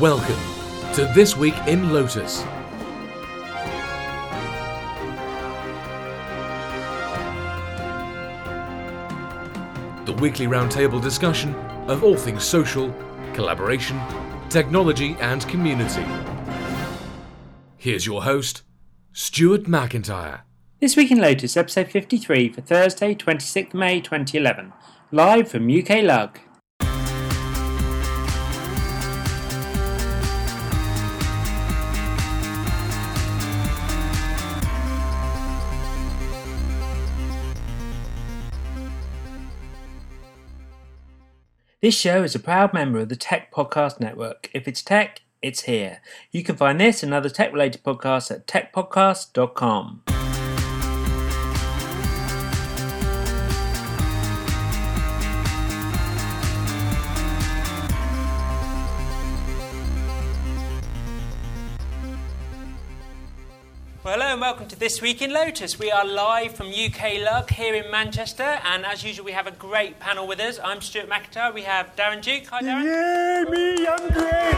Welcome to This Week in Lotus. The weekly roundtable discussion of all things social, collaboration, technology, and community. Here's your host, Stuart McIntyre. This Week in Lotus, episode 53 for Thursday, 26th May 2011, live from UK Lug. This show is a proud member of the Tech Podcast Network. If it's tech, it's here. You can find this and other tech related podcasts at techpodcast.com. to This Week in Lotus. We are live from UK Lug here in Manchester, and as usual, we have a great panel with us. I'm Stuart McIntyre. We have Darren Duke. Hi, Darren. Yay, me, I'm great.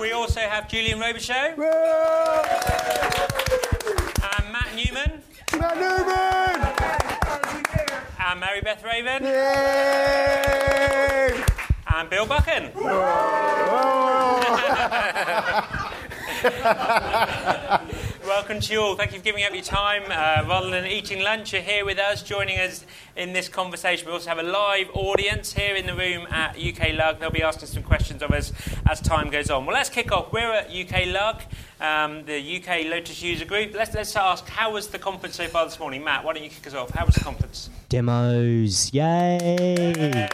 We also have Julian Robichaux and Matt Newman Matt Newman. and Mary Beth Raven Yay. and Bill Buchan. Welcome to you all. Thank you for giving up your time. Uh, rather than eating lunch, you're here with us, joining us in this conversation. We also have a live audience here in the room at UK Lug. They'll be asking some questions of us as time goes on. Well, let's kick off. We're at UK Lug, um, the UK Lotus User Group. Let's, let's ask, how was the conference so far this morning? Matt, why don't you kick us off? How was the conference? Demos, yay!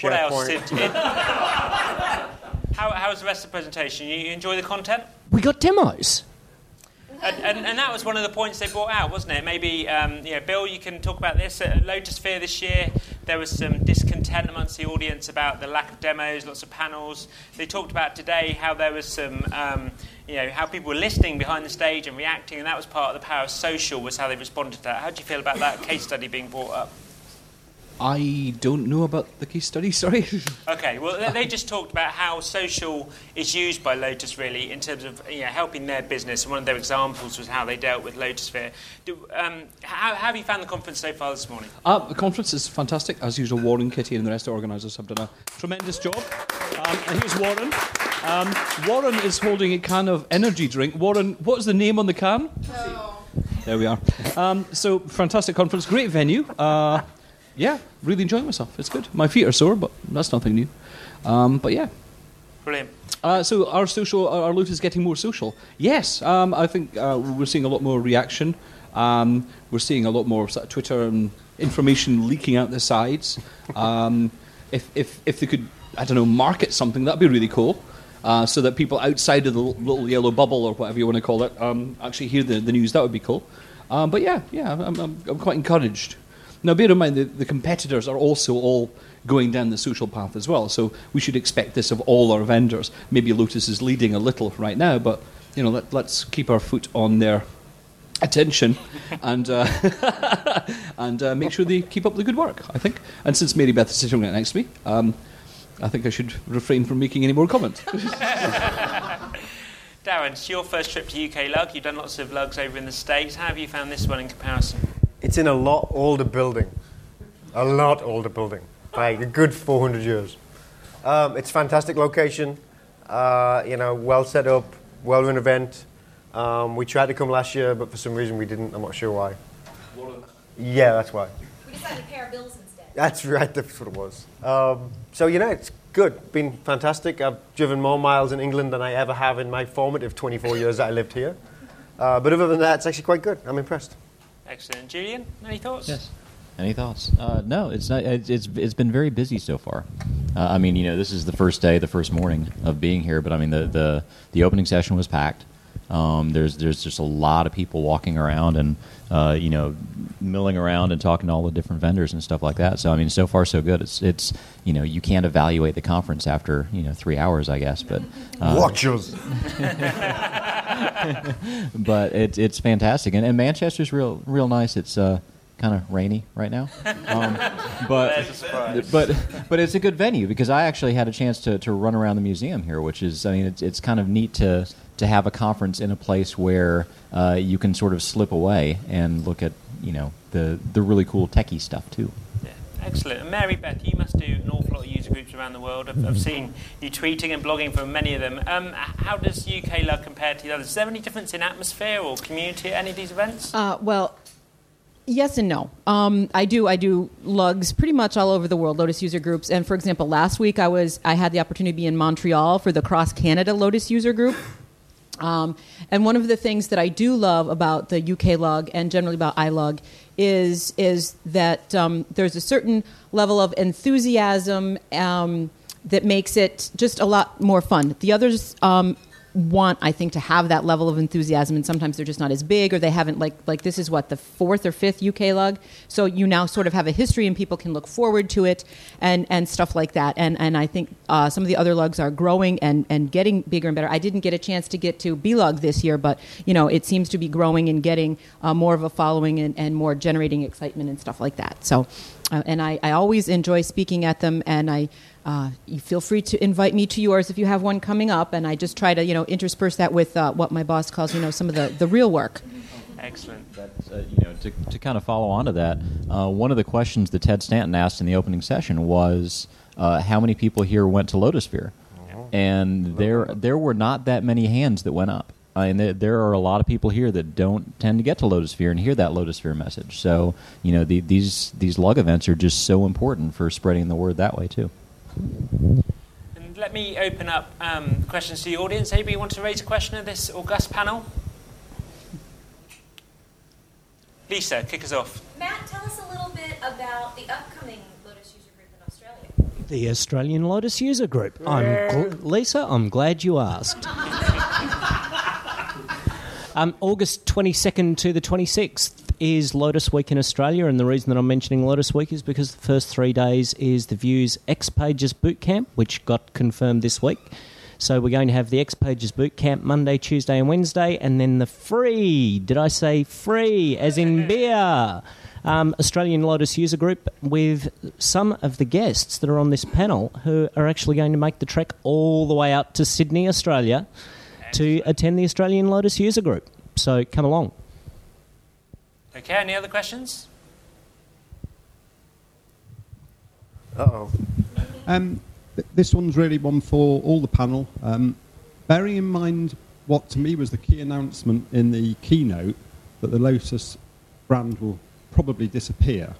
What else? Did, did- how, how was the rest of the presentation? You, you enjoy the content? We got demos. And, and, and that was one of the points they brought out, wasn't it? Maybe, um, you know, Bill, you can talk about this. At Lotusphere this year, there was some discontent amongst the audience about the lack of demos, lots of panels. They talked about today how there was some, um, you know, how people were listening behind the stage and reacting, and that was part of the power of social, was how they responded to that. How do you feel about that case study being brought up? I don't know about the case study, sorry. Okay, well, they- they just talked about how social is used by Lotus really in terms of you know, helping their business, and one of their examples was how they dealt with Lotusphere. Do, um, how, how have you found the conference so far this morning? uh, the conference is fantastic. As usual, Warren, Kitty, and the rest of the organisers have done a tremendous job. Um, and here's Warren. Um, Warren is holding a can of energy drink. Warren, what's the name on the can? There we are. Um, so, fantastic conference, great venue. Uh, yeah, really enjoying myself. It's good. My feet are sore, but that's nothing new. Um, but yeah, Brilliant. Uh, so our social, our Lotus getting more social. Yes, um, I think uh, we're seeing a lot more reaction. Um, we're seeing a lot more sort of Twitter and information leaking out the sides. Um, if, if, if they could, I don't know, market something, that'd be really cool. Uh, so that people outside of the little yellow bubble or whatever you want to call it um, actually hear the, the news. That would be cool. Um, but yeah, yeah, I'm, I'm, I'm quite encouraged. Now, bear in mind, the, the competitors are also all going down the social path as well. So we should expect this of all our vendors. Maybe Lotus is leading a little right now, but you know, let, let's keep our foot on their attention and uh, and uh, make sure they keep up the good work. I think. And since Mary Beth is sitting right next to me, um, I think I should refrain from making any more comments. Darren, it's your first trip to UK Lug. You've done lots of lugs over in the States. How have you found this one in comparison? It's in a lot older building. A lot older building. Like a good 400 years. Um, it's fantastic location. Uh, you know, well set up, well run event. Um, we tried to come last year, but for some reason we didn't. I'm not sure why. Yeah, that's why. We decided to pay our bills instead. That's right, that's what it was. Um, so, you know, it's good. Been fantastic. I've driven more miles in England than I ever have in my formative 24 years that I lived here. Uh, but other than that, it's actually quite good. I'm impressed. Excellent. Julian, any thoughts? Yes. Any thoughts? Uh, no, it's not. It's, it's it's been very busy so far. Uh, I mean, you know, this is the first day, the first morning of being here, but I mean, the the, the opening session was packed. Um, there's there's just a lot of people walking around and uh, you know milling around and talking to all the different vendors and stuff like that. So I mean, so far so good. It's it's you know you can't evaluate the conference after you know three hours, I guess, but uh, Watch us. but it's it's fantastic, and, and Manchester's real real nice. It's uh, kind of rainy right now. Um, but There's a surprise. but but it's a good venue because I actually had a chance to, to run around the museum here, which is I mean it's it's kind of neat to to have a conference in a place where uh, you can sort of slip away and look at you know the the really cool techie stuff too. Yeah, excellent. And Mary Beth, you must do an awful lot of user groups around the world. I've, I've seen you tweeting and blogging from many of them. Um, how does UK Lug compare to the others? Is there any difference in atmosphere or community at any of these events? Uh, well, yes and no. Um, I do. I do lugs pretty much all over the world. Lotus user groups, and for example, last week I was I had the opportunity to be in Montreal for the Cross Canada Lotus user group. Um, and one of the things that I do love about the UK lug and generally about iLug is is that um, there's a certain level of enthusiasm um, that makes it just a lot more fun. The others um, want, I think, to have that level of enthusiasm, and sometimes they're just not as big, or they haven't like like this is what the fourth or fifth UK lug. So you now sort of have a history, and people can look forward to it, and and stuff like that. And and I think uh, some of the other lugs are growing and and getting bigger and better. I didn't get a chance to get to B lug this year, but you know it seems to be growing and getting uh, more of a following and, and more generating excitement and stuff like that. So. Uh, and I, I always enjoy speaking at them, and I uh, you feel free to invite me to yours if you have one coming up, and I just try to you know intersperse that with uh, what my boss calls you know some of the, the real work. Excellent. That's, uh, you know, to, to kind of follow on to that, uh, one of the questions that Ted Stanton asked in the opening session was uh, how many people here went to Lotusphere? And there, there were not that many hands that went up. I mean, there, there are a lot of people here that don't tend to get to Lotusphere and hear that Lotusphere message. So, you know, the, these these lug events are just so important for spreading the word that way too. And let me open up um, questions to the audience. Anybody want to raise a question of this august panel? Lisa, kick us off. Matt, tell us a little bit about the upcoming Lotus user group in Australia. The Australian Lotus User Group. I'm gl- Lisa. I'm glad you asked. um, August 22nd to the 26th is Lotus Week in Australia, and the reason that I'm mentioning Lotus Week is because the first three days is the Views X Pages Boot Camp, which got confirmed this week. So we're going to have the X Pages Boot Camp Monday, Tuesday, and Wednesday, and then the free. Did I say free? As in beer. Um, Australian Lotus User Group with some of the guests that are on this panel who are actually going to make the trek all the way out to Sydney, Australia, to attend the Australian Lotus User Group. So come along. Okay, any other questions? Uh oh. Um, th- this one's really one for all the panel. Um, bearing in mind what to me was the key announcement in the keynote that the Lotus brand will probably disappear,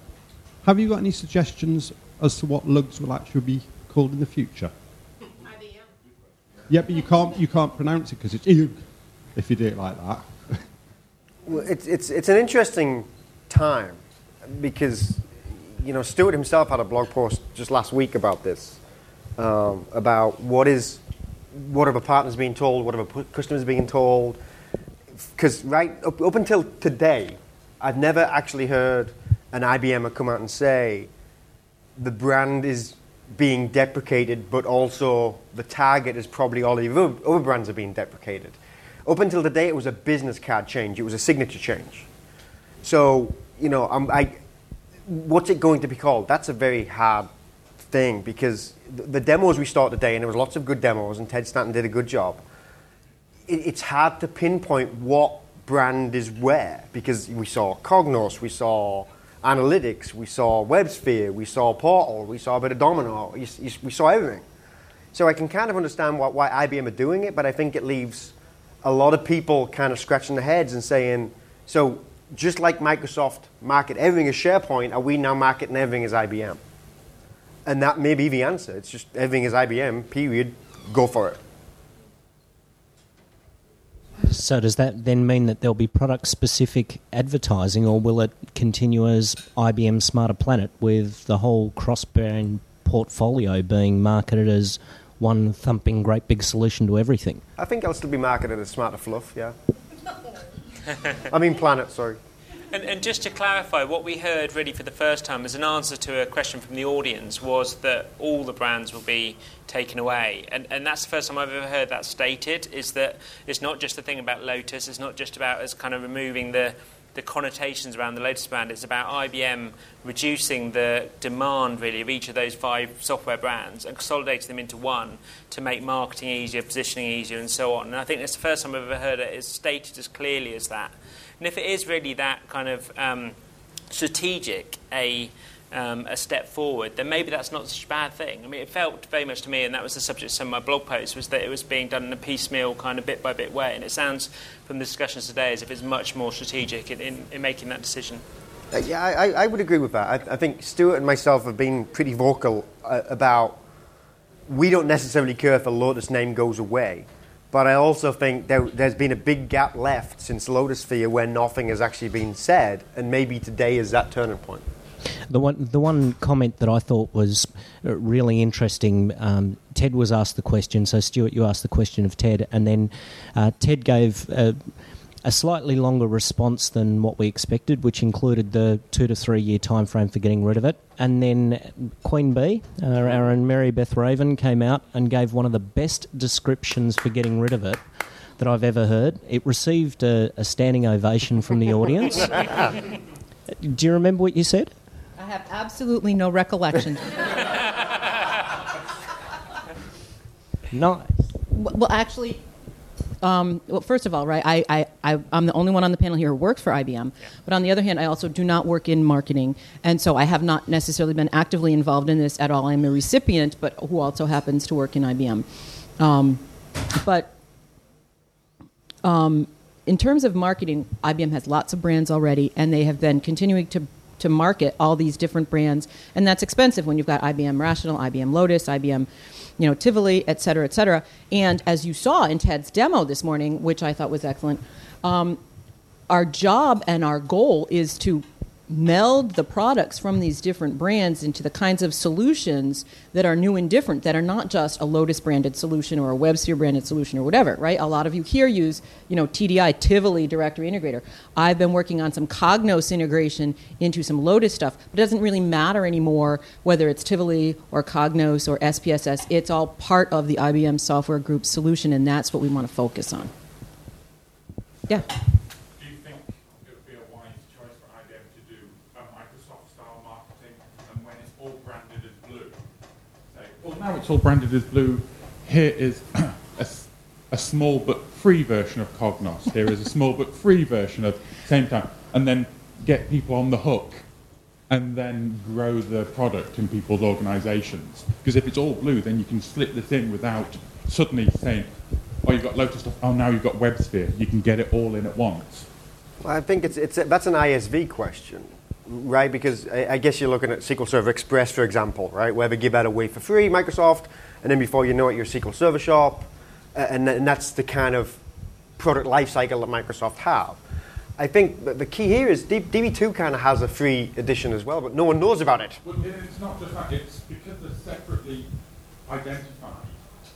have you got any suggestions as to what lugs will actually be called in the future? Yeah, but you can't you can't pronounce it because it's if you do it like that. Well, it's, it's, it's an interesting time because, you know, Stuart himself had a blog post just last week about this, um, about what is, what are the partners being told, what are pu- customers being told. Because right up, up until today, I've never actually heard an IBM come out and say the brand is being deprecated, but also the target is probably all the other brands are being deprecated. Up until today, it was a business card change. It was a signature change. So, you know, I'm, I, what's it going to be called? That's a very hard thing because the, the demos we saw today, and there was lots of good demos, and Ted Stanton did a good job. It, it's hard to pinpoint what brand is where because we saw Cognos, we saw Analytics, we saw WebSphere, we saw Portal, we saw a bit of Domino, you, you, we saw everything. So I can kind of understand what, why IBM are doing it, but I think it leaves a lot of people kind of scratching their heads and saying, so just like Microsoft market everything as SharePoint, are we now marketing everything as IBM? And that may be the answer. It's just everything is IBM, period, go for it. So does that then mean that there'll be product-specific advertising, or will it continue as IBM Smarter Planet with the whole cross-brand portfolio being marketed as one thumping great big solution to everything? I think it'll still be marketed as Smarter Fluff, yeah. I mean Planet, sorry. And, and just to clarify, what we heard really for the first time as an answer to a question from the audience was that all the brands will be taken away. And, and that's the first time I've ever heard that stated, is that it's not just the thing about Lotus, it's not just about us kind of removing the, the connotations around the Lotus brand. It's about IBM reducing the demand really of each of those five software brands and consolidating them into one to make marketing easier, positioning easier, and so on. And I think it's the first time I've ever heard it is stated as clearly as that. And if it is really that kind of um, strategic a um, a step forward, then maybe that's not such a bad thing. I mean, it felt very much to me, and that was the subject of some of my blog posts, was that it was being done in a piecemeal, kind of bit by bit way. And it sounds from the discussions today as if it's much more strategic in, in, in making that decision. Uh, yeah, I, I would agree with that. I, I, think Stuart and myself have been pretty vocal uh, about we don't necessarily care if a Lotus name goes away. But I also think there, has been a big gap left since Lotusphere where nothing has actually been said, and maybe today is that turning point. The one, the one comment that I thought was uh, really interesting. Um, Ted was asked the question, so Stuart, you asked the question of Ted, and then uh, Ted gave a, a, slightly longer response than what we expected, which included the two to three year time frame for getting rid of it. And then Queen Bee, uh, our own Mary Beth Raven, came out and gave one of the best descriptions for getting rid of it that I've ever heard. It received a, a standing ovation from the audience. Do you remember what you said? I have absolutely no recollection. nice. Well, actually, um, well, first of all, right, I, I, I, am the only one on the panel here who works for IBM. Yeah. But on the other hand, I also do not work in marketing. And so I have not necessarily been actively involved in this at all. I'm a recipient, but who also happens to work in IBM. Um, but um, in terms of marketing, IBM has lots of brands already, and they have been continuing to to market all these different brands, and that's expensive when you've got IBM Rational, IBM Lotus, IBM, you know, Tivoli, et cetera, et cetera. And as you saw in Ted's demo this morning, which I thought was excellent, um, our job and our goal is to meld the products from these different brands into the kinds of solutions that are new and different that are not just a Lotus branded solution or a WebSphere branded solution or whatever, right? A lot of you here use, you know, TDI, Tivoli Directory Integrator. I've been working on some Cognos integration into some Lotus stuff, but it doesn't really matter anymore whether it's Tivoli or Cognos or SPSS. It's all part of the IBM Software Group solution, and that's what we want to focus on. Yeah. Now it's all branded as blue. Here is a, a, small but free version of Cognos. Here is a small but free version of Sametime, and then get people on the hook, and then grow the product in people's organisations. Because if it's all blue, then you can slip this in without suddenly saying, "Oh, you've got Lotus stuff. Oh, now you've got WebSphere. You can get it all in at once." Well, I think it's, it's a, that's an ISV question right? Because I, I, guess you're looking at SQL Server Express, for example, right? Where they give that away for free, Microsoft, and then before you know it, you're SQL Server Shop, and, and that's the kind of product lifecycle that Microsoft have. I think the key here is DB2 kind of has a free edition as well, but no one knows about it. Well, it's not just that, it's because they're separately identified.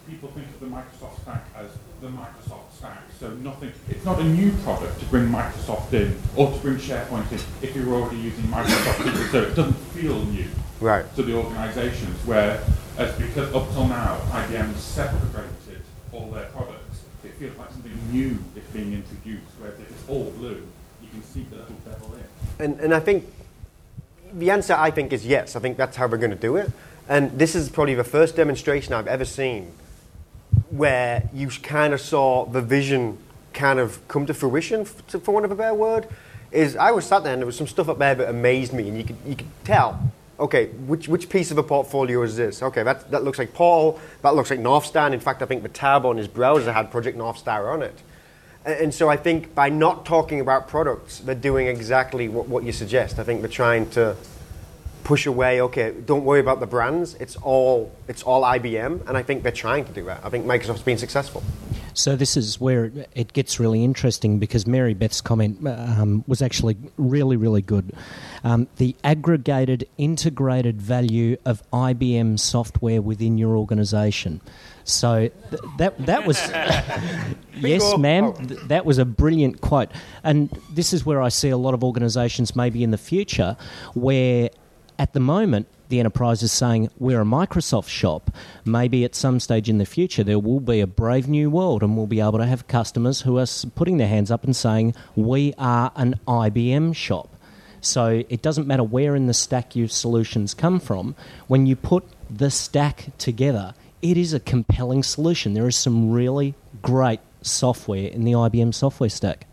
People think of the Microsoft stack as the Microsoft stack. So nothing, it's not a new product to bring Microsoft in or to bring SharePoint in if you're already using Microsoft So it doesn't feel new right. to the organizations where, as because up till now, IBM separated all their products. It feels like something new is being introduced, whereas if it's all blue, you can see the little devil in. And, and I think the answer, I think, is yes. I think that's how we're going to do it. And this is probably the first demonstration I've ever seen where you kind of saw the vision kind of come to fruition, for want of a better word, is I was sat there and there was some stuff up there that amazed me, and you could, you could tell, okay, which, which piece of a portfolio is this? Okay, that, that looks like Portal, that looks like Northstar. In fact, I think the tab on his browser had Project Northstar on it. And, and so I think by not talking about products, they're doing exactly what, what you suggest. I think they're trying to push away. Okay, don't worry about the brands. It's all it's all IBM, and I think they're trying to do that. I think Microsoft's been successful. So this is where it gets really interesting because Mary Beth's comment um, was actually really, really good. Um, the aggregated, integrated value of IBM software within your organisation. So th- that that was yes, ma'am. Oh. Th- that was a brilliant quote, and this is where I see a lot of organisations maybe in the future where at the moment, the enterprise is saying we're a Microsoft shop. Maybe at some stage in the future there will be a brave new world, and we'll be able to have customers who are putting their hands up and saying we are an IBM shop. So it doesn't matter where in the stack your solutions come from. When you put the stack together, it is a compelling solution. There is some really great software in the IBM software stack.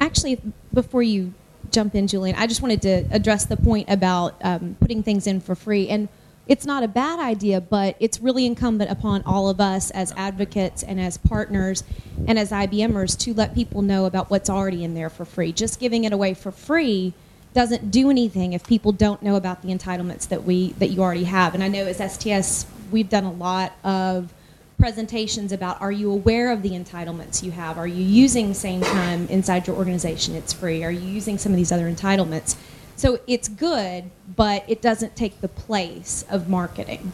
Actually, before you jump in, Julian, I just wanted to address the point about um, putting things in for free. And it's not a bad idea, but it's really incumbent upon all of us as advocates and as partners and as IBMers to let people know about what's already in there for free. Just giving it away for free doesn't do anything if people don't know about the entitlements that we that you already have. And I know as STS, we've done a lot of presentations about are you aware of the entitlements you have? Are you using Sametime inside your organization? It's free. Are you using some of these other entitlements? So it's good, but it doesn't take the place of marketing.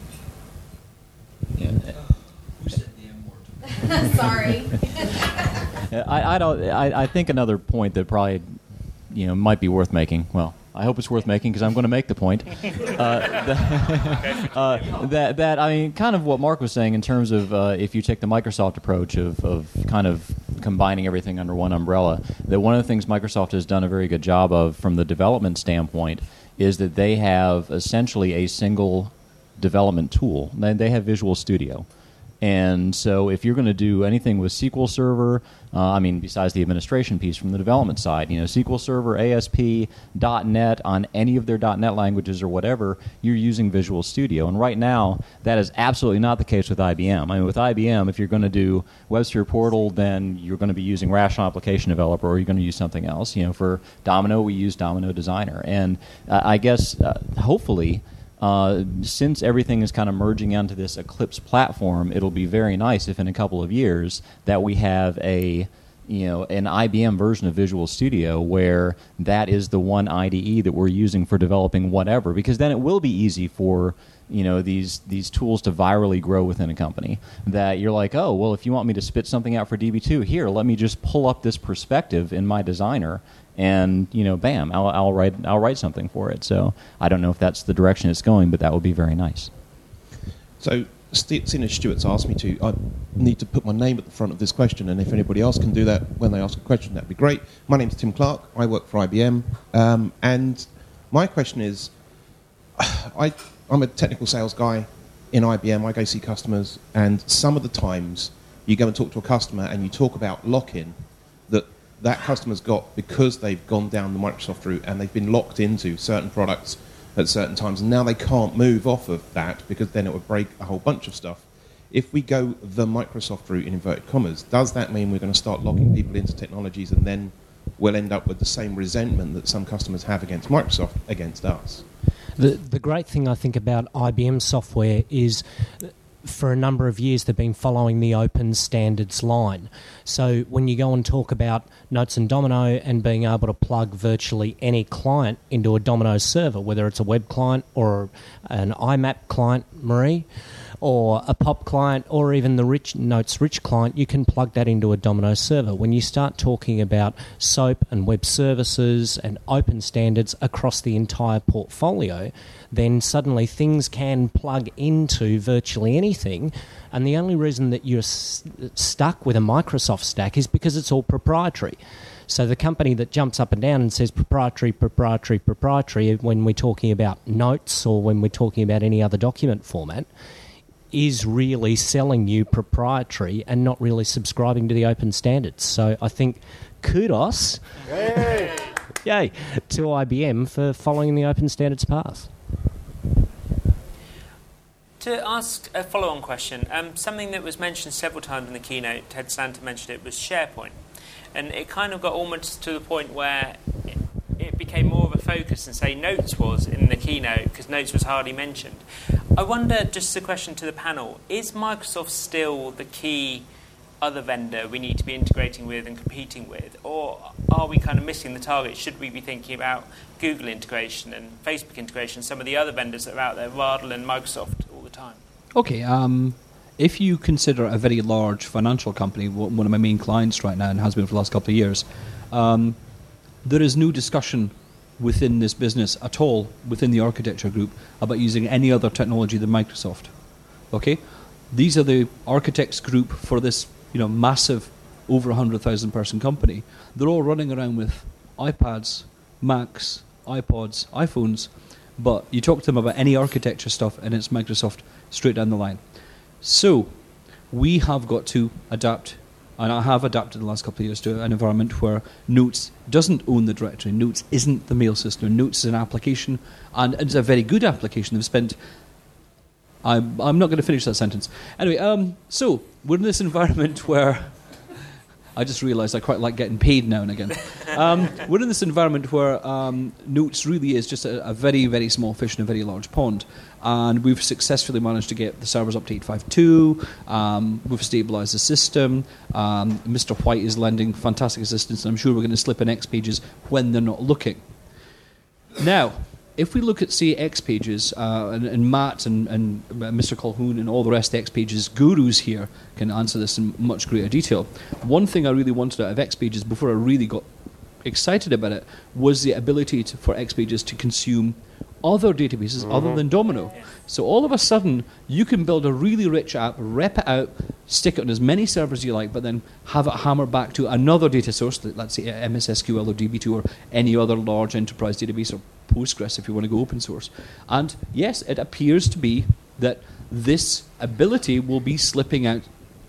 Sorry. I, I don't. I, I think another point that probably, you know, might be worth making. Well, I hope it's worth making because I'm going to make the point. Uh, that, uh, that that I mean, kind of what Mark was saying in terms of uh, if you take the Microsoft approach of, of kind of combining everything under one umbrella. That one of the things Microsoft has done a very good job of from the development standpoint is that they have essentially a single development tool. They they have Visual Studio. And so, if you're going to do anything with SQL Server, uh, I mean, besides the administration piece from the development side, you know, SQL Server, ASP, .NET on any of their .NET languages or whatever, you're using Visual Studio. And right now, that is absolutely not the case with IBM. I mean, with IBM, if you're going to do WebSphere Portal, then you're going to be using Rational Application Developer, or you're going to use something else. You know, for Domino, we use Domino Designer, and uh, I guess uh, hopefully uh, since everything is kind of merging onto this Eclipse platform, it'll be very nice if in a couple of years that we have a you know an IBM version of Visual Studio where that is the one IDE that we're using for developing whatever because then it will be easy for you know these these tools to virally grow within a company. That you're like oh well if you want me to spit something out for DB2 here let me just pull up this perspective in my designer and you know bam I'll, I'll write I'll write something for it so I don't know if that's the direction it's going but that would be very nice So, St- seeing as Stuart's asked me to, I need to put my name at the front of this question, and if anybody else can do that when they ask a question, that'd be great. My name's Tim Clark. I work for IBM, um, and my question is, I, I'm a technical sales guy in IBM. I go see customers, and some of the times you go and talk to a customer and you talk about lock-in that customer's got because they've gone down the Microsoft route and they've been locked into certain products at certain times, and now they can't move off of that because then it would break a whole bunch of stuff. If we go the Microsoft route in inverted commas, does that mean we're going to start locking people into technologies and then we'll end up with the same resentment that some customers have against Microsoft against us? The, the great thing I think about IBM software is for a number of years they've been following the open standards line. So when you go and talk about Notes and Domino and being able to plug virtually any client into a Domino server, whether it's a web client or an IMAP client, Marie, or a pop client or even the rich notes rich client you can plug that into a domino server. When you start talking about soap and web services and open standards across the entire portfolio then suddenly things can plug into virtually anything. And the only reason that you're s- stuck with a microsoft stack is because it's all proprietary. So the company that jumps up and down and says proprietary, proprietary, proprietary when we're talking about notes or when we're talking about any other document format is really selling you proprietary and not really subscribing to the open standards. So I think kudos, yay, to IBM for following the open standards path. To ask a follow on question, um, something that was mentioned several times in the keynote, Ted Stanton mentioned it, was SharePoint. And it kind of got almost to the point where it, became more of a focus than, say, Notes was in the keynote, because Notes was hardly mentioned. I wonder, just a question to the panel, is Microsoft still the key other vendor we need to be integrating with and competing with? Or are we kind of missing the target? Should we be thinking about Google integration and Facebook integration, some of the other vendors that are out there rather than Microsoft all the time? Okay, um, if you consider a very large financial company, one one of my main clients right now and has been for the last couple of years, um, there is no discussion within this business at all, within the architecture group, about using any other technology than Microsoft. Okay? These are the architects group for this, you know, massive, over 100,000 person company. They're all running around with iPads, Macs, iPods, iPhones, but you talk to them about any architecture stuff and it's Microsoft straight down the line. So, we have got to adapt, and I have adapted the last couple of years to an environment where Notes doesn't own the directory. Notes isn't the mail system. Notes is an application, and it's a very good application. They've spent. I'm, I'm not going to finish that sentence. Anyway, um, so we're in this environment where I just realised I quite like getting paid now and again. Um, we're in this environment where um, Notes really is just a, a, very, very small fish in a very large pond. And we've successfully managed to get the servers up to 852. Um, we've stabilised the system. Um, Mr. White is lending fantastic assistance, and I'm sure we're going to slip in X pages when they're not looking. Now, if we look at, say, X Pages, uh, and, and, Matt and, and uh, Mr. Colquhoun and all the rest of the X Pages gurus here can answer this in much greater detail. One thing I really wanted out of X Pages before I really got excited about it was the ability to, for XPages to consume other databases mm-hmm. other than Domino. So all of a sudden, you can build a really rich app, rep it out, stick it on as many servers as you like, but then have it hammer back to another data source, let's say MS SQL or DB2 or any other large enterprise database or Postgres if you want to go open source. And yes, it appears to be that this ability will be slipping out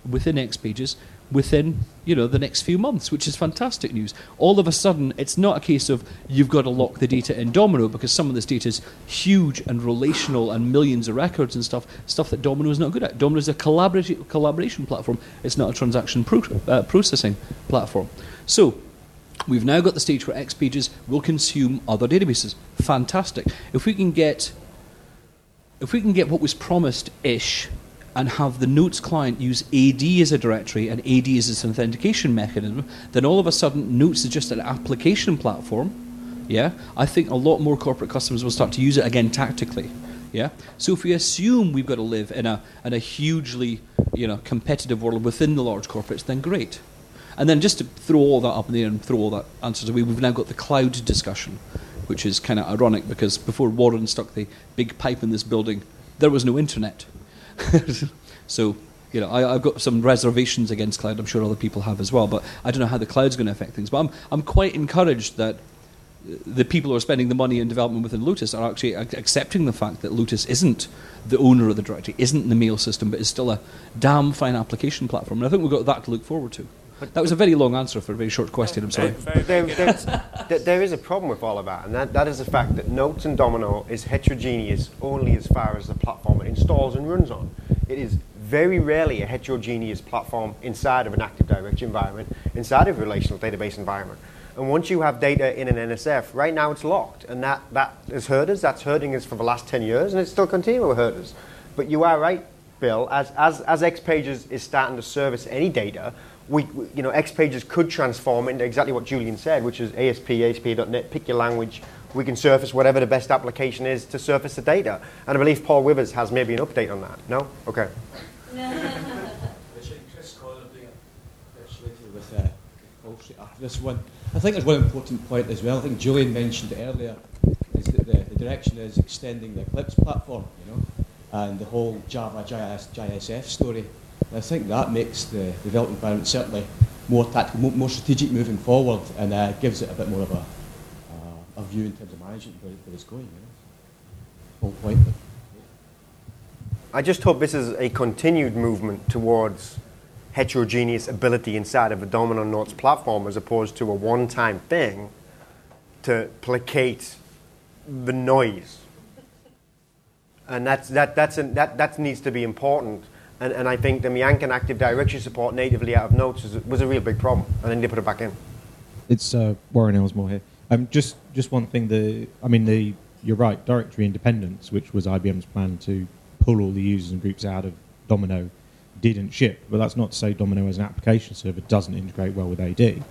within X Pages within you know the next few months, which is fantastic news. All of a sudden, it's not a case of you've got to lock the data in Domino because some of this data is huge and relational and millions of records and stuff. Stuff that Domino is not good at. Domino is a collaboration collaboration platform. It's not a transaction pro- uh, processing platform. So We've now got the stage where X pages will consume other databases. Fantastic. If we can get if we can get what was promised ish and have the notes client use AD as a directory and AD as its authentication mechanism, then all of a sudden notes is just an application platform. Yeah, I think a lot more corporate customers will start to use it again tactically. Yeah, so if we assume we've got to live in a in a hugely you know competitive world within the large corporates, then great. And then just to throw all that up in the air and throw all that answers away, we've now got the cloud discussion, which is kind of ironic because before Warren stuck the big pipe in this building, there was no internet. so, you know, I, have got some reservations against cloud. I'm sure other people have as well, but I don't know how the cloud's going to affect things. But I'm, I'm quite encouraged that the people who are spending the money in development within Lotus are actually accepting the fact that Lotus isn't the owner of the directory, isn't the mail system, but is still a damn fine application platform. And I think we've got that to look forward to. That was a very long answer for a very short question. I'm sorry. There, there, there is a problem with all of that, and that, that is the fact that Notes and Domino is heterogeneous only as far as the platform it installs and runs on. It is very rarely a heterogeneous platform inside of an Active Directory environment, inside of a relational database environment. And once you have data in an NSF, right now it's locked, and that, that has hurt us. That's hurting us for the last 10 years, and it's still continuing to hurt us. But you are right, Bill, as, as, as X Pages is starting to service any data, we, you know, X Pages could transform into exactly what Julian said, which is ASP, ASP.NET, pick your language. We can surface whatever the best application is to surface the data. And I believe Paul Withers has maybe an update on that. No? Okay. this one. I think there's one important point as well. I think Julian mentioned earlier is that the, the direction is extending the Eclipse platform, you know, and the whole Java JS, JSF story. I think that makes the development environment certainly more tactical, more, more strategic moving forward, and uh, gives it a bit more of a, uh, a view in terms of management where, where it's going. You know? Whole point. I just hope this is a continued movement towards heterogeneous ability inside of a Domino Notes platform as opposed to a one-time thing to placate the noise. And that's, that, that's that, that needs to be important and, and I think the Miankin Active Directory support natively out of Notes was, was a real big problem, and then they put it back in. It's uh, Warren Elsmore here. Um, just just one thing. The I mean the you're right. Directory independence, which was IBM's plan to pull all the users and groups out of Domino, didn't ship. But that's not to say Domino as an application server doesn't integrate well with AD, mm.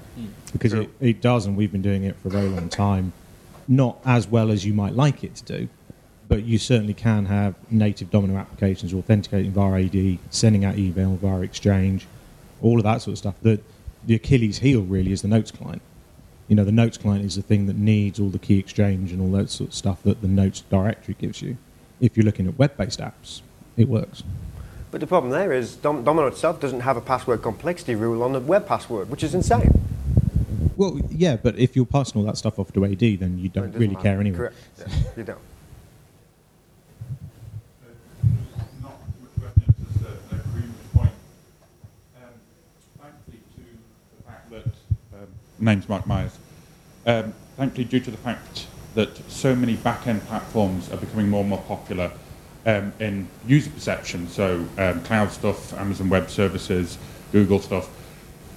because it, it does, and we've been doing it for a very long time. Not as well as you might like it to do, but you certainly can have native Domino applications authenticating via AD, sending out email via Exchange, all of that sort of stuff. The, the Achilles heel really is the Notes client. You know, the Notes client is the thing that needs all the key exchange and all that sort of stuff that the Notes directory gives you. If you're looking at web-based apps, it works. But the problem there is Dom- Domino itself doesn't have a password complexity rule on the web password, which is insane. Well, yeah, but if you're passing all that stuff off to AD, then you don't really matter. care anyway. Correct. Yeah, you don't. Not much question, just a- an agreement point. Um, Thankfully, to the fact that um, name's Mark Myers. Um, thankfully, due to the fact that so many back-end platforms are becoming more and more popular um, in user perception, so um, cloud stuff, Amazon Web Services, Google stuff,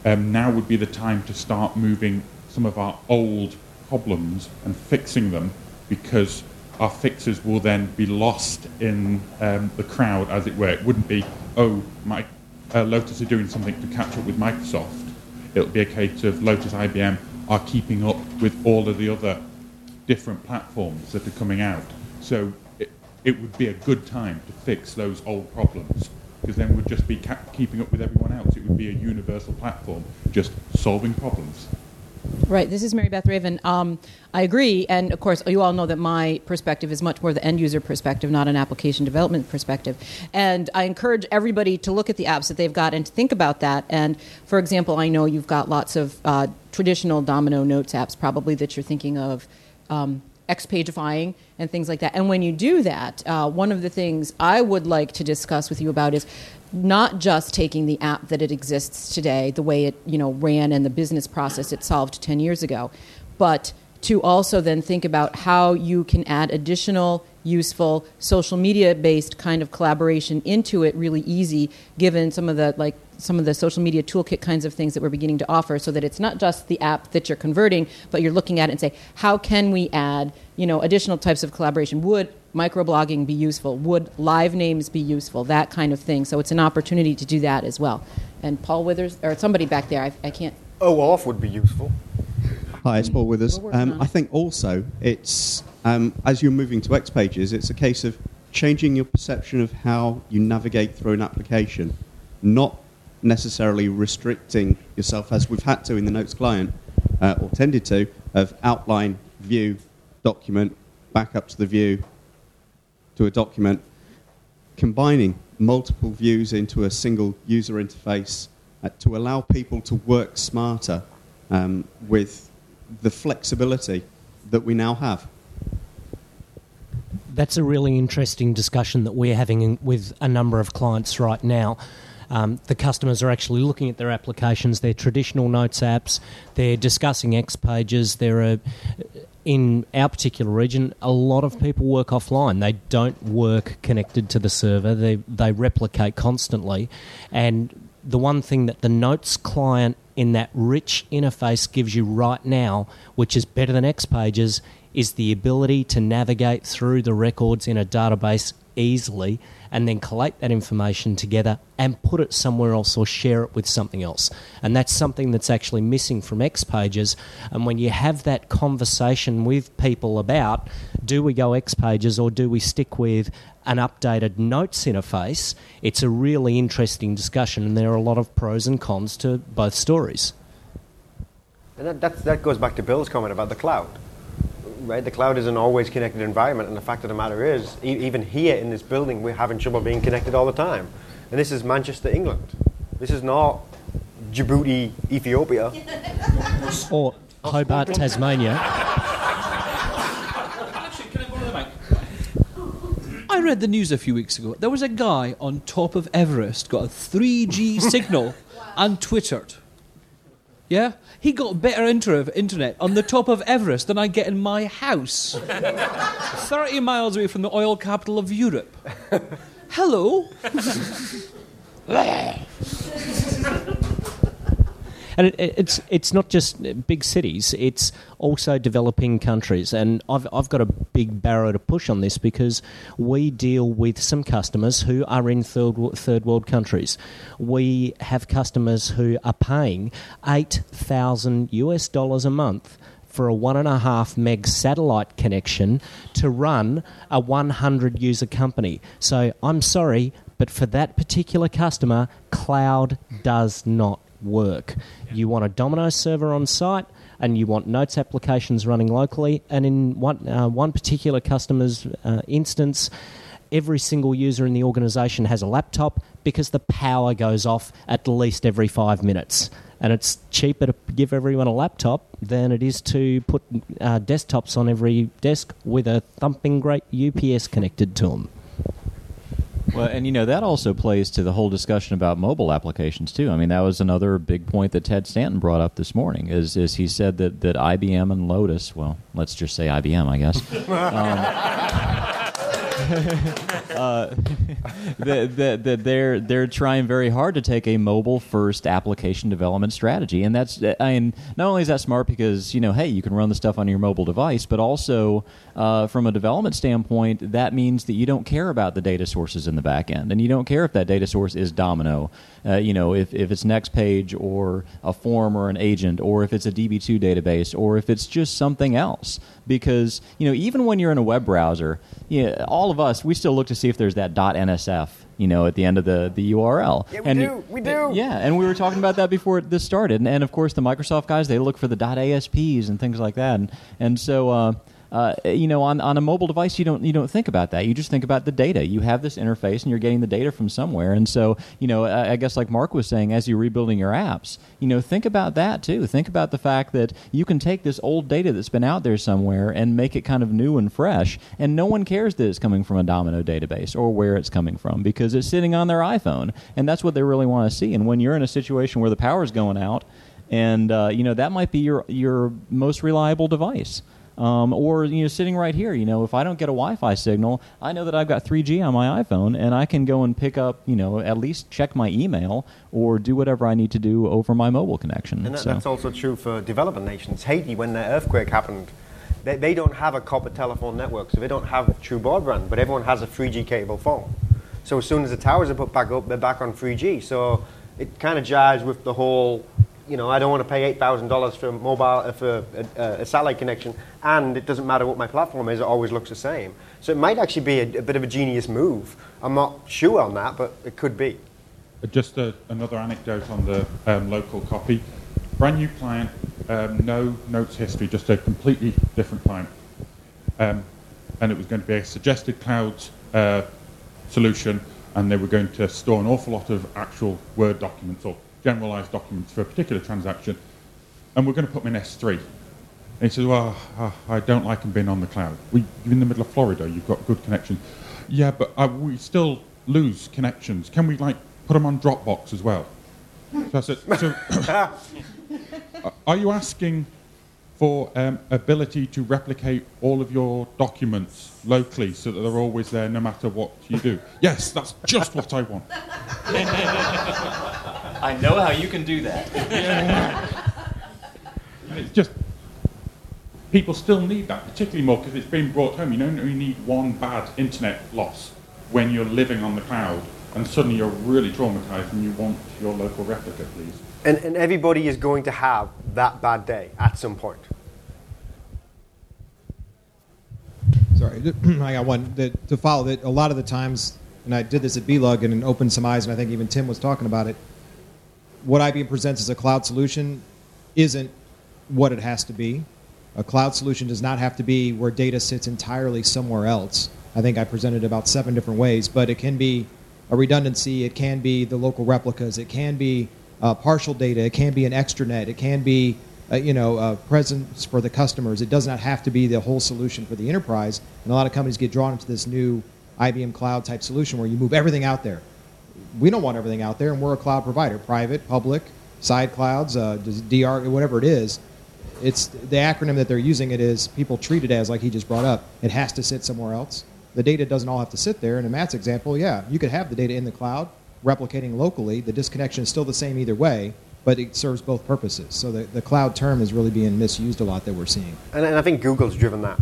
um, now would be the time to start moving some of our old problems and fixing them because our fixes will then be lost in um, the crowd, as it were. It wouldn't be, oh, my, uh, Lotus are doing something to catch up with Microsoft. It'll be a case of Lotus, IBM are keeping up with all of the other different platforms that are coming out. So it, it would be a good time to fix those old problems because then we'd just be ca- keeping up with everyone else. It would be a universal platform, just solving problems. Right. This is Mary Beth Raven. Um, I agree, and of course, you all know that my perspective is much more the end user perspective, not an application development perspective. And I encourage everybody to look at the apps that they've got and to think about that. And for example, I know you've got lots of uh, traditional Domino Notes apps, probably that you're thinking of. Um, Xpagifying and things like that. And when you do that, uh, one of the things I would like to discuss with you about is not just taking the app that it exists today, the way it you know ran and the business process it solved 10 years ago, but to also then think about how you can add additional useful social media based kind of collaboration into it really easy given some of the like some of the social media toolkit kinds of things that we're beginning to offer so that it's not just the app that you're converting but you're looking at it and say how can we add you know additional types of collaboration? Would microblogging be useful? Would live names be useful? That kind of thing. So it's an opportunity to do that as well. And paul withers or somebody back there i, I can't. Oh, off would be useful. Hi, it's Paul Withers. Um, I think also it's um, as you're moving to X pages, it's a case of changing your perception of how you navigate through an application, not necessarily restricting yourself as we've had to in the Notes client uh, or tended to of outline, view, document, back up to the view to a document, combining multiple views into a single user interface uh, to allow people to work smarter um, with the flexibility that we now have. That's a really interesting discussion that we're having in, with a number of clients right now. Um, the customers are actually looking at their applications, their traditional notes apps. They're discussing X pages. There are, in our particular region, a lot of people work offline. They don't work connected to the server. They they replicate constantly, and the one thing that the notes client in that rich interface gives you right now, which is better than X pages, is the ability to navigate through the records in a database easily and then collate that information together and put it somewhere else or share it with something else. And that's something that's actually missing from X Pages. And when you have that conversation with people about do we go X Pages or do we stick with an updated notes interface, it's a really interesting discussion. And there are a lot of pros and cons to both stories. And that, that, that goes back to Bill's comment about the cloud. Right? The cloud is an always connected environment, and the fact of the matter is, e- even here in this building, we're having trouble being connected all the time. And this is Manchester, England. This is not Djibouti, Ethiopia. Or Hobart, Tasmania. I read the news a few weeks ago. There was a guy on top of Everest got a 3G signal and twittered. Yeah, he got better inter- internet on the top of Everest than I get in my house, thirty miles away from the oil capital of Europe. Hello. And it, it- it's it's not just big cities; it's also developing countries. And I've I've got a big barrow to push on this because we deal with some customers who are in third third world countries. We have customers who are paying eight thousand US dollars a month for a one and a half meg satellite connection to run a 100 user company. So I'm sorry, but for that particular customer, cloud does not work. You want a Domino server on site, and you want notes applications running locally. And in one uh, one particular customer's uh, instance, every single user in the organisation has a laptop because the power goes off at least every five minutes. And it's cheaper to give everyone a laptop than it is to put uh, desktops on every desk with a thumping great UPS connected to them. Well, and you know that also plays to the whole discussion about mobile applications too. I mean, that was another big point that Ted Stanton brought up this morning. Is is he said that that IBM and Lotus, well, let's just say IBM, I guess. Um, uh, that, that, that they're they're trying very hard to take a mobile first application development strategy, and that's I mean not only is that smart because you know hey you can run the stuff on your mobile device, but also uh, from a development standpoint that means that you don't care about the data sources in the back end, and you don't care if that data source is Domino, uh, you know if if it's an XPage or a form or an agent, or if it's a DB2 database, or if it's just something else, because you know even when you're in a web browser, yeah, all of us we still look to see if there's that .nsf, you know, at the end of the, the URL. Yeah, we and do. We do. Yeah, and we were talking about that before this started, and, and of course the Microsoft guys they look for the .asps and things like that, and and so. Uh, uh, you know, on, on a mobile device, you don't you don't think about that. You just think about the data. You have this interface, and you're getting the data from somewhere. And so, you know, I, I guess like Mark was saying, as you're rebuilding your apps, you know, think about that too. Think about the fact that you can take this old data that's been out there somewhere and make it kind of new and fresh, and no one cares that it's coming from a Domino database or where it's coming from because it's sitting on their iPhone, and that's what they really want to see. And when you're in a situation where the power's going out, and uh, you know that might be your your most reliable device. Um, or you know, sitting right here, you know, if I don't get a Wi-Fi signal, I know that I've got 3G on my iPhone, and I can go and pick up, you know, at least check my email or do whatever I need to do over my mobile connection. And that, so. that's also true for developing nations. Haiti, when the earthquake happened, they, they don't have a copper telephone network, so they don't have true broadband, but everyone has a 3G cable phone. So as soon as the towers are put back up, they're back on 3G. So it kind of jives with the whole, you know, I don't want to pay $8,000 for mobile, uh, for a, a, satellite connection, and it doesn't matter what my platform is, it always looks the same. So it might actually be a, a bit of a genius move. I'm not sure on that, but it could be. Just a, another anecdote on the um, local copy. Brand new client, um, no notes history, just a completely different client. Um, and it was going to be a suggested cloud uh, solution, and they were going to store an awful lot of actual Word documents or generalized documents for a particular transaction. And we're going to put them in S3. And he says, Well, uh, I don't like them being on the cloud. We, you're in the middle of Florida, you've got good connection. Yeah, but uh, we still lose connections. Can we, like, put them on Dropbox as well? So I said, so, are you asking for um, ability to replicate all of your documents locally so that they're always there no matter what you do? yes, that's just what I want. I know how you can do that. it's just people still need that, particularly more because it's been brought home. You don't only need one bad internet loss when you're living on the cloud and suddenly you're really traumatized and you want your local replica, please. And, and everybody is going to have that bad day at some point. Sorry, I got one that, to follow that. A lot of the times, and I did this at BLUG and opened some eyes, and I think even Tim was talking about it. What IBM presents as a cloud solution isn't what it has to be. A cloud solution does not have to be where data sits entirely somewhere else. I think I presented about seven different ways, but it can be a redundancy, it can be the local replicas, it can be uh, partial data, it can be an extranet, it can be uh, you know uh, presence for the customers. It does not have to be the whole solution for the enterprise. And a lot of companies get drawn into this new IBM cloud type solution where you move everything out there. We don't want everything out there, and we're a cloud provider, private, public, side clouds, uh, DR, whatever it is. It's the acronym that they're using. It is people treat it as like he just brought up. It has to sit somewhere else. The data doesn't all have to sit there. And in Matt's example, yeah, you could have the data in the cloud, replicating locally. The disconnection is still the same either way, but it serves both purposes. So the, the cloud term is really being misused a lot that we're seeing. And, and I think Google's driven that.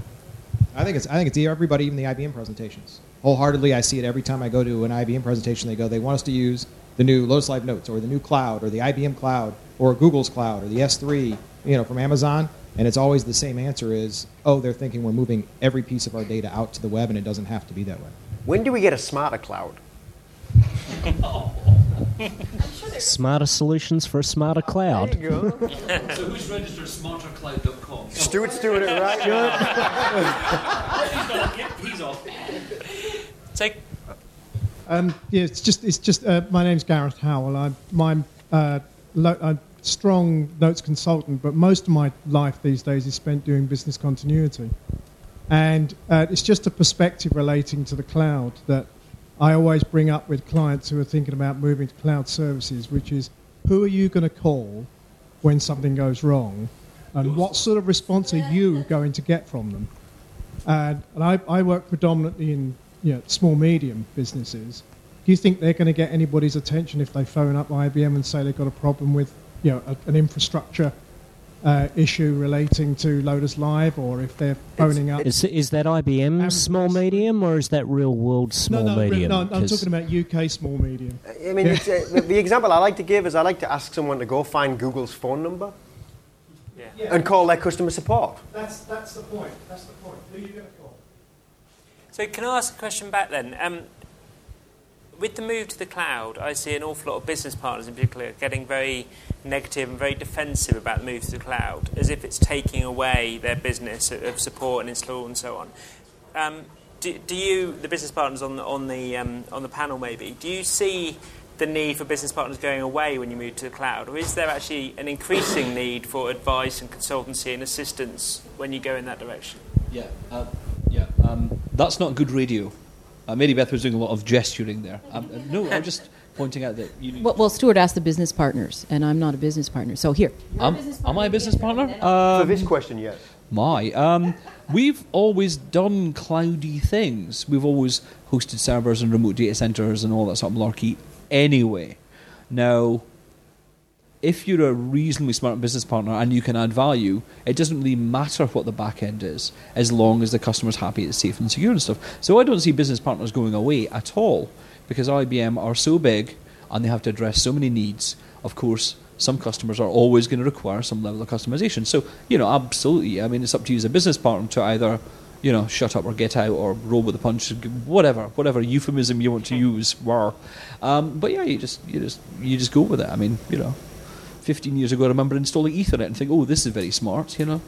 I think it's I think it's everybody, even the IBM presentations. Wholeheartedly, I see it every time I go to an IBM presentation. They go, they want us to use the new Lotus Live Notes or the new cloud or the IBM cloud or Google's cloud or the S3, you know, from Amazon. And it's always the same answer is, oh, they're thinking we're moving every piece of our data out to the web, and it doesn't have to be that way. When do we get a smarter cloud? Smarter solutions for a smarter cloud. There you go. so who's registered smartercloud.com? Stuart's doing it right. He's off. Take Um, yeah, it's just it's just uh, my name's Gareth Howell. I'm my uh, lo- I'm a strong notes consultant, but most of my life these days is spent doing business continuity, and uh, it's just a perspective relating to the cloud that I always bring up with clients who are thinking about moving to cloud services, which is who are you going to call when something goes wrong, and what sort of response are you going to get from them? And, and I, I work predominantly in you know, small medium businesses. Do you think they're going to get anybody's attention if they phone up IBM and say they've got a problem with you know a, an infrastructure uh, issue relating to Lotus Live, or if they're phoning up? Is, is that IBM small medium or is that real world small no, no, medium? no, I'm talking about UK small medium. I mean, it's, uh, the, the example I like to give is I like to ask someone to go find Google's phone number Yeah. and call their customer support. That's that's the point. That's the point. Who are you going to call? So can I ask a question back then? Um, with the move to the cloud, I see an awful lot of business partners in particular getting very negative and very defensive about the move to the cloud, as if it's taking away their business of support and install and so on. Um, do, do you, the business partners on the, on, the, um, on the panel maybe, do you see the need for business partners going away when you move to the cloud? Or is there actually an increasing need for advice and consultancy and assistance when you go in that direction? Yeah, uh, yeah. Um, that's not good radio. Uh, Mary Beth was doing a lot of gesturing there. Um, uh, no, I'm just pointing out that you. Well, well, Stuart asked the business partners, and I'm not a business partner. So here. Am, am I a business partner? For Um, this question, yes. My, um, we've always done cloudy things. We've always hosted servers and remote data centers and all that sort of malarkey. Anyway, now, if you're a reasonably smart business partner and you can add value, it doesn't really matter what the back end is, as long as the customer's happy, it's safe and secure and stuff. So I don't see business partners going away at all, because IBM are so big and they have to address so many needs. Of course, some customers are always going to require some level of customization. So, you know, absolutely. I mean, it's up to you as a business partner to either, you know, shut up or get out or roll with the punch, whatever, whatever euphemism you want to use. Were. Um, but yeah, you just, you just, you just go with it. I mean, you know, 15 years ago, I remember installing Ethernet and think, oh, this is very smart. You know,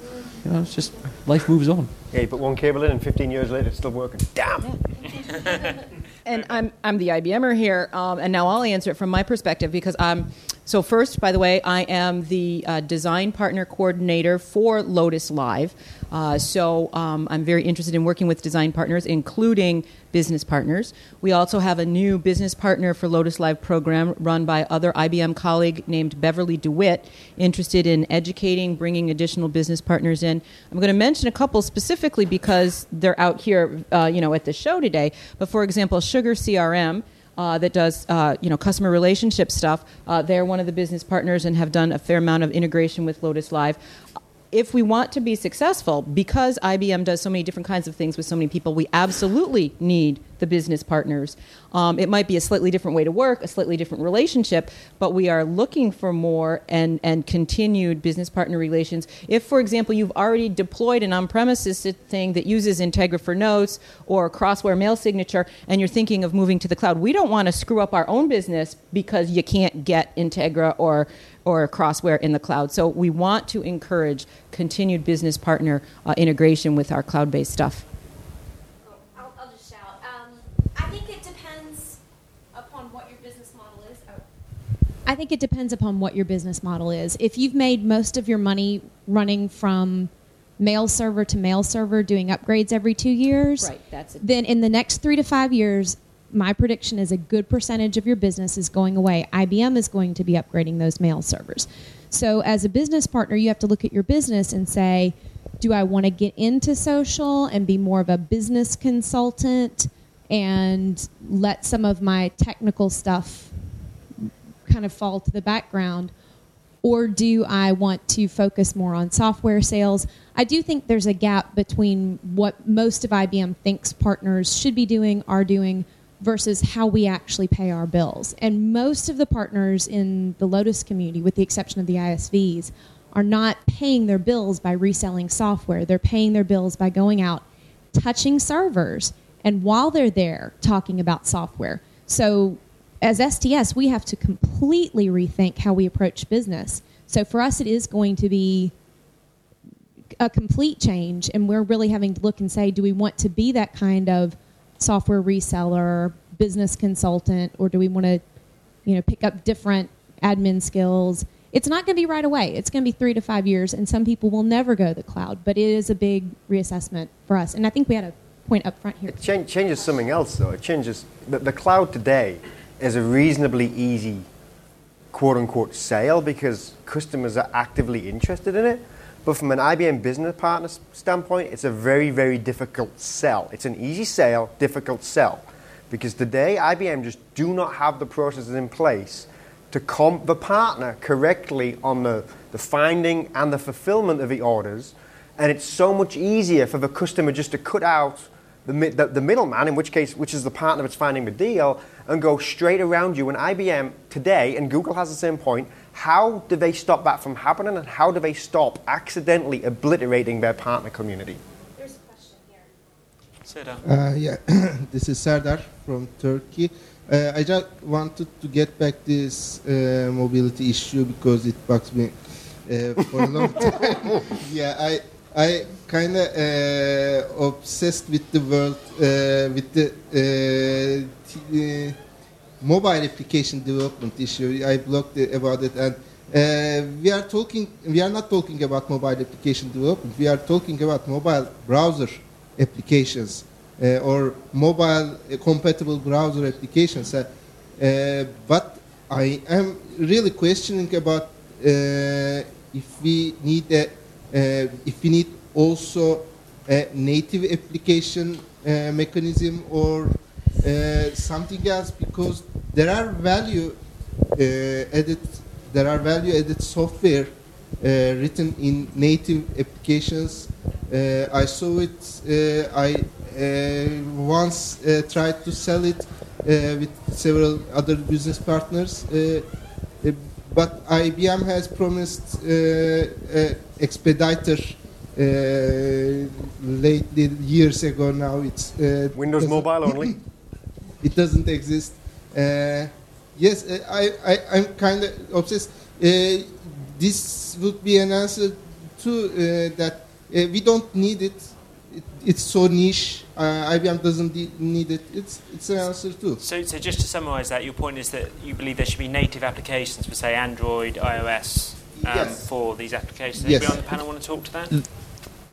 you know, it's just life moves on. Yeah, you put one cable in, and 15 years later, it's still working. Damn. And I'm, I'm the IBMer here, um, and now I'll answer it from my perspective because I'm. So, first, by the way, I am the uh, design partner coordinator for Lotus Live. Uh, so, um, I'm very interested in working with design partners, including business partners. We also have a new business partner for Lotus Live program run by other IBM colleague named Beverly DeWitt, interested in educating, bringing additional business partners in. I'm going to mention a couple specifically because they're out here, uh, you know, at the show today. But for example, Sugar CRM. Uh, that does uh, you know customer relationship stuff. Uh, they're one of the business partners and have done a fair amount of integration with Lotus Live. If we want to be successful, because IBM does so many different kinds of things with so many people, we absolutely need the business partners. Um, it might be a slightly different way to work, a slightly different relationship, but we are looking for more and, and continued business partner relations. If, for example, you've already deployed an on premises thing that uses Integra for notes or Crossware mail signature and you're thinking of moving to the cloud, we don't want to screw up our own business because you can't get Integra or or Crossware in the cloud. So we want to encourage continued business partner uh, integration with our cloud-based stuff. I'll, I'll just shout. Um, I think it depends upon what your business model is. Oh. I think it depends upon what your business model is. If you've made most of your money running from mail server to mail server, doing upgrades every two years, Right, that's it. then in the next three to five years, my prediction is a good percentage of your business is going away. IBM is going to be upgrading those mail servers. So, as a business partner, you have to look at your business and say, do I want to get into social and be more of a business consultant and let some of my technical stuff kind of fall to the background? Or do I want to focus more on software sales? I do think there's a gap between what most of IBM thinks partners should be doing, are doing, versus how we actually pay our bills. And most of the partners in the Lotus community, with the exception of the ISVs, are not paying their bills by reselling software. They're paying their bills by going out, touching servers, and while they're there, talking about software. So as STS, we have to completely rethink how we approach business. So for us, it is going to be a complete change, and we're really having to look and say, do we want to be that kind of software reseller, business consultant, or do we want to, you know, pick up different admin skills? It's not going to be right away. It's going to be three to five years, and some people will never go to the cloud. But it is a big reassessment for us, and I think we had a point up front here. It change, changes something else, though. It changes the, the cloud today is a reasonably easy quote unquote sale because customers are actively interested in it. But from an IBM business partner standpoint, it's a very, very difficult sell. It's an easy sale, difficult sell. Because today, IBM just do not have the processes in place to comp the partner correctly on the, the finding and the fulfillment of the orders. And it's so much easier for the customer just to cut out the, the, the middleman, in which case, which is the partner that's finding the deal, and go straight around you. And IBM today, and Google has the same point, how do they stop that from happening and how do they stop accidentally obliterating their partner community? There's a question here. Serdar. Uh, yeah, this is Serdar from Turkey. Uh, I just wanted to get back this uh, mobility issue because it bugs me uh, for a long time. yeah, I I kind of uh, obsessed with the world uh, with the uh, uh, mobile application development issue. I blogged about it, and uh, we are talking. We are not talking about mobile application development. We are talking about mobile browser applications uh, or mobile uh, compatible browser applications. Uh, uh, but I am really questioning about uh, if we need a, uh, Eh, if you need also a native application uh, mechanism or uh, something else because there are value added there are value added software written in native applications. I saw it. I once tried to sell it with several other business partners. But IBM has promised uh, uh, Expeditor uh, lately, years ago now. It's uh, Windows Mobile only? it doesn't exist. Uh, yes, I, I, I'm kind of obsessed. Uh, this would be an answer to uh, that uh, we don't need it. It it's so niche. Uh, IBM doesn't de- need it. It's, it's an answer too. So, so just to summarise that, your point is that you believe there should be native applications for, say, Android, iOS, um, Yes. for these applications. Yes. Anybody on the panel want to talk to that?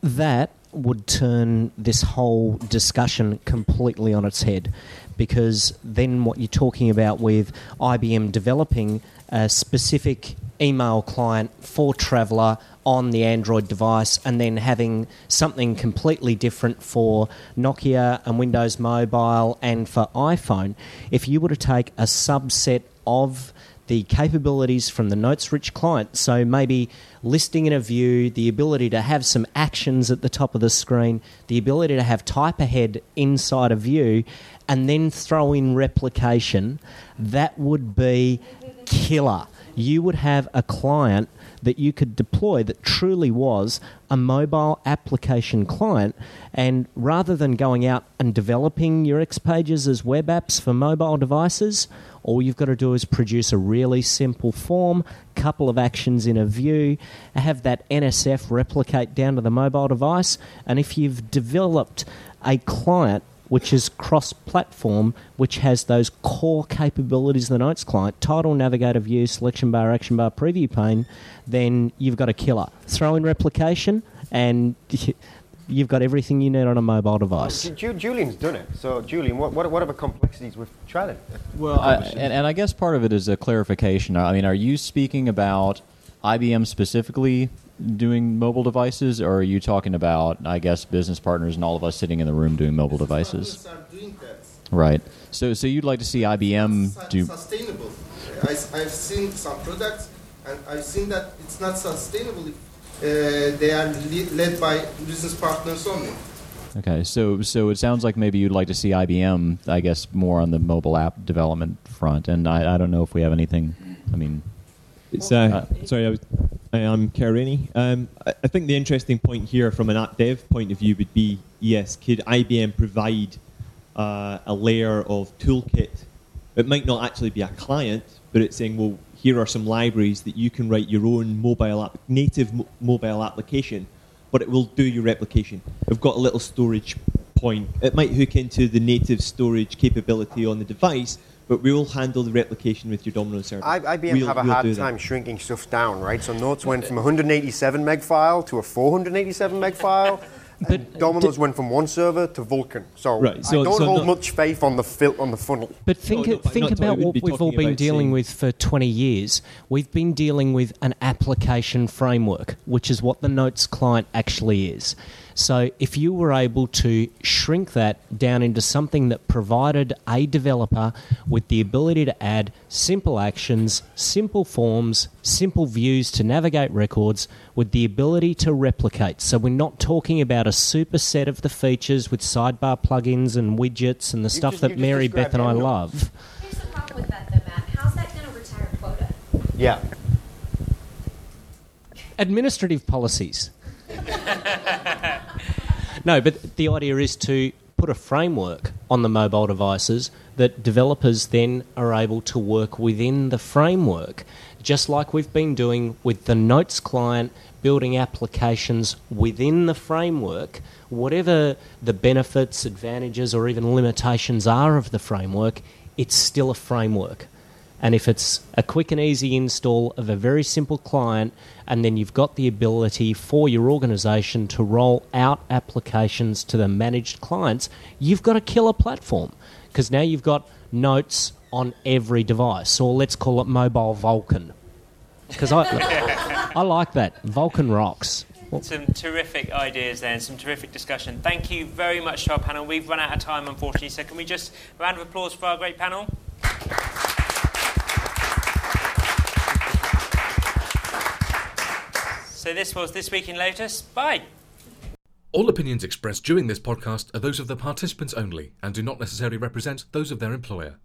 that would turn this whole discussion completely on its head because then what you're talking about with IBM developing a specific email client for Traveler on the Android device and then having something completely different for Nokia and Windows Mobile and for iPhone. If you were to take a subset of the capabilities from the notes rich client. So maybe listing in a view, the ability to have some actions at the top of the screen, the ability to have type ahead inside a view, and then throw in replication, that would be killer. You would have a client that you could deploy that truly was a mobile application client. And rather than going out and developing your XPages as web apps for mobile devices, all you've got to do is produce a really simple form, couple of actions in a view, have that NSF replicate down to the mobile device. And if you've developed a client which is cross platform, which has those core capabilities of the Notes client title, navigator view, selection bar, action bar, preview pane then you've got a killer. Throw in replication, and you've got everything you need on a mobile device. Ju- Julian's done it. So, Julian, what, what, what are the complexities with trying it? Well, I, and, and I guess part of it is a clarification. I mean, are you speaking about IBM specifically doing mobile devices, or are you talking about, I guess, business partners and all of us sitting in the room doing mobile devices? are doing that. Right. So, so you'd like to see IBM do? sustainable. I, I've seen some products, and I've seen that it's not sustainable if uh, they are le- led by business partners only. Okay, so so it sounds like maybe you'd like to see IBM, I guess, more on the mobile app development front, and I, I don't know if we have anything. I mean, It's uh, sorry, I was, I, I'm Carini. Um, I, I think the interesting point here, from an app dev point of view, would be yes, could IBM provide uh, a layer of toolkit It might not actually be a client, but it's saying, well, here are some libraries that you can write your own mobile app, native mo- mobile application, but it will do your replication. We've got a little storage point. It might hook into the native storage capability on the device, but we will handle the replication with your Domino server. I, IBM We'll- have a we'll hard do that. time shrinking stuff down, right? So Notes went from 187 meg file to a 487 meg file. and Domino's went from one server to Vulcan. So, Right, so- I don't so hold not- much faith on the fil- on the funnel. But think, think about what we've all been dealing with for 20 years. We've been dealing with an application framework, which is what the Notes client actually is. So if you were able to shrink that down into something that provided a developer with the ability to add simple actions, simple forms, simple views to navigate records, with the ability to replicate. So we're not talking about a superset of the features with sidebar plugins and widgets and the stuff just- that Mary Beth and I Daniel. love. Here's the problem with that, though, Matt. How's that going to retire quota? Yeah. Administrative policies. No, but the idea is to put a framework on the mobile devices that developers then are able to work within the framework, just like we've been doing with the Notes client, building applications within the framework. Whatever the benefits, advantages, or even limitations are of the framework, it's still a framework. And if it's a quick and easy install of a very simple client, and then you've got the ability for your organization to roll out applications to the managed clients, you've got a killer platform. Because now you've got notes on every device, or let's call it mobile Vulcan. Because I, I like that. Vulcan rocks. Some terrific ideas there and some terrific discussion. Thank you very much to our panel. We've run out of time, unfortunately, so can we just round of applause for our great panel? So this was This Week in Lotus. Bye. All opinions expressed during this podcast are those of the participants only and do not necessarily represent those of their employer.